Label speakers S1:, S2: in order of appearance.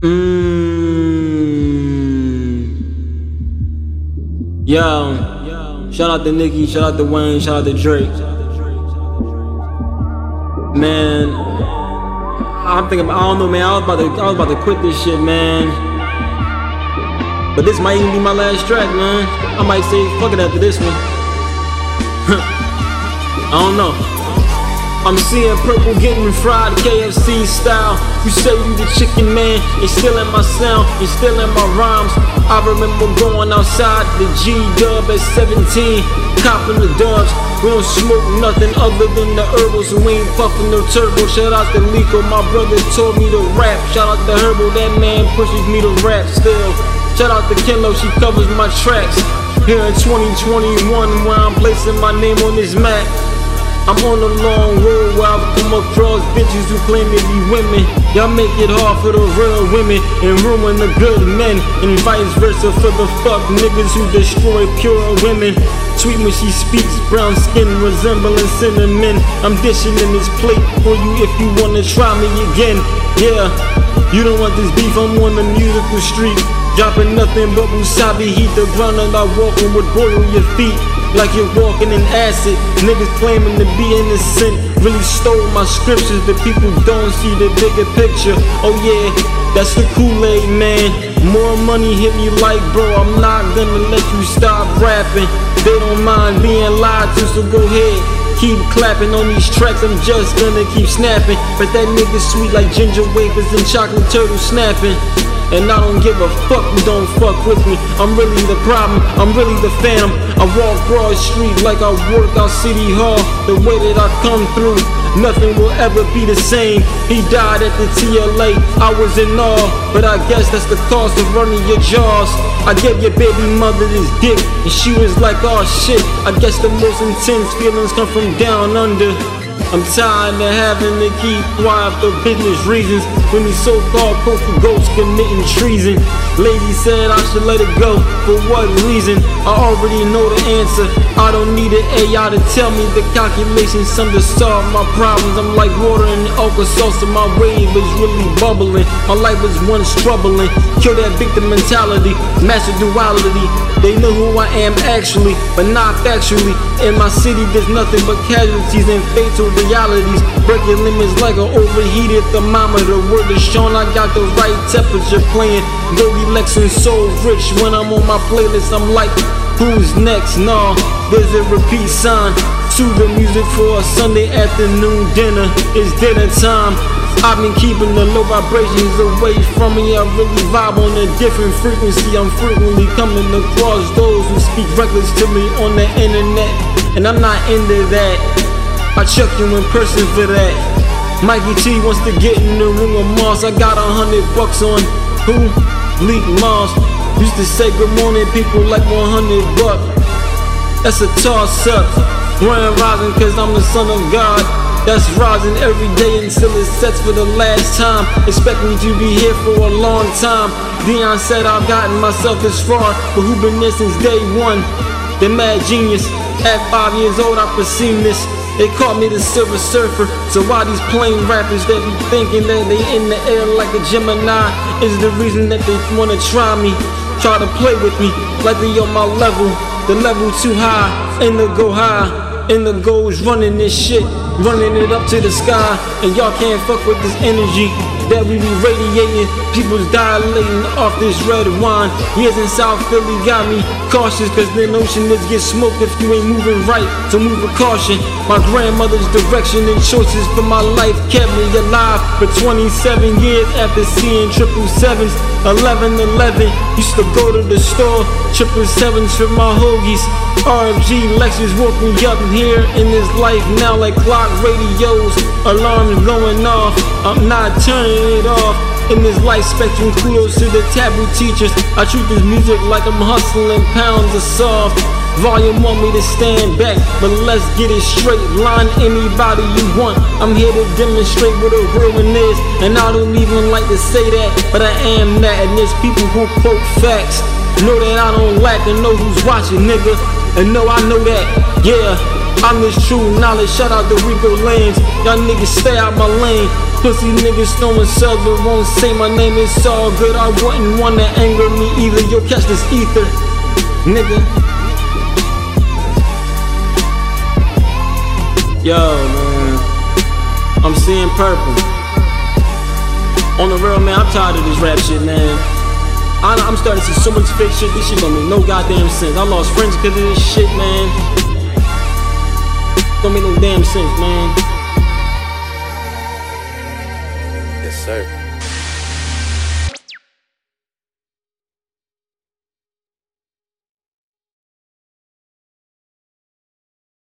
S1: Mmm. Yo, shout out to Nicki, shout out to Wayne, shout out to Drake. Man, I'm thinking, I don't know, man. I was about to, I was about to quit this shit, man. But this might even be my last track, man. I might say fuck it after this one. I don't know. I'm seeing purple getting fried KFC style. You say you the chicken man, you're stealing my sound, you're stealing my rhymes. I remember going outside the G dub at 17, copping the dubs. We don't smoke nothing other than the herbals, we ain't puffing no turbo. Shout out to Lico, my brother told me to rap. Shout out to Herbal, that man pushes me to rap still. Shout out to Kenlo, she covers my tracks. Here in 2021, where I'm placing my name on this map. I'm on a long road where I've come across bitches who claim to be women. Y'all make it hard for the real women and ruin the good men, and vice versa for the fuck niggas who destroy pure women. Sweet when she speaks, brown skin resembling cinnamon. I'm dishing in this plate for you if you wanna try me again. Yeah, you don't want this beef, I'm on the musical street. Dropping nothing but wasabi, heat the ground and I walking with boil your feet like you're walking in acid. Niggas claiming to be innocent, really stole my scriptures, The people don't see the bigger picture. Oh yeah, that's the Kool-Aid man. More money hit me like, bro, I'm not gonna let you stop rapping. They don't mind being lied to, so go ahead. Keep clapping on these tracks, I'm just gonna keep snapping. But that nigga sweet like ginger wafers and chocolate turtle snapping. And I don't give a fuck, you don't fuck with me. I'm really the problem, I'm really the phantom. I walk Broad Street like I work out City Hall. The way that I come through, nothing will ever be the same. He died at the TLA, I was in awe. But I guess that's the cost of running your jaws. I gave your baby mother this dick, and she was like, oh shit. I guess the most intense feelings come from down under. I'm tired of having to keep quiet for business reasons when these so-called coastal ghosts committing treason. Lady said I should let it go. For what reason? I already know the answer. I don't need an AI to tell me the calculations. Some to solve my problems. I'm like water in the sauce, my wave is really bubbling. My life is once struggling. Kill that victim mentality, master duality. They know who I am actually, but not factually. In my city, there's nothing but casualties and fatal realities. Breaking limits like an overheated thermometer. Word is shown, I got the right temperature playing. Goldie Lex and so rich. When I'm on my playlist, I'm like, who's next? Nah, there's a repeat sign. To the music for a Sunday afternoon dinner. It's dinner time. I've been keeping the low vibrations away from me. I really vibe on a different frequency. I'm frequently coming across those who speak reckless to me on the internet. And I'm not into that. I chuck you in person for that. Mikey T wants to get in the room with Mars. I got a hundred bucks on who? Leak Mars. Used to say good morning, people like 100 bucks. That's a toss up. Grand rising, cause I'm the son of God. That's rising every day until it sets for the last time. Expect me to be here for a long time. Dion said I've gotten myself this far, but who been there since day one? The mad genius. At five years old, I perceived this. They call me the silver surfer. So why these plain rappers that be thinking that they in the air like a Gemini is the reason that they wanna try me, try to play with me like they on my level. The level too high, and the go high, and the goes running this shit, running it up to the sky, and y'all can't fuck with this energy that we be radiating. People's dilating off this red wine. Years in South Philly got me cautious, cause the notion is get smoked if you ain't moving right. So move with caution. My grandmother's direction and choices for my life kept me alive for 27 years after seeing triple sevens. 11 11 used to go to the store, triple sevens for my hoagies. RFG Lexus woke me up here in this life now like clock radios, alarms going off. I'm not turning it off. In this life spectrum, kudos to the taboo teachers. I treat this music like I'm hustling pounds of soft. Volume want me to stand back, but let's get it straight. Line anybody you want. I'm here to demonstrate what a real one is, and I don't even like to say that, but I am that. And there's people who quote facts. Know that I don't lack and know who's watching, nigga. And know I know that, yeah. I'm this true knowledge. Shout out to Rico Lanes. Y'all niggas stay out my lane. Pussy niggas throwing cells but won't say my name, it's all good. I wouldn't wanna anger me either. Yo, catch this ether, nigga. Yo, man. I'm seeing purple. On the real, man, I'm tired of this rap shit, man. I, I'm starting to see so much fake shit. This shit don't make no goddamn sense. I lost friends because of this shit, man. Don't make no damn sense, man.
S2: Yes, sir.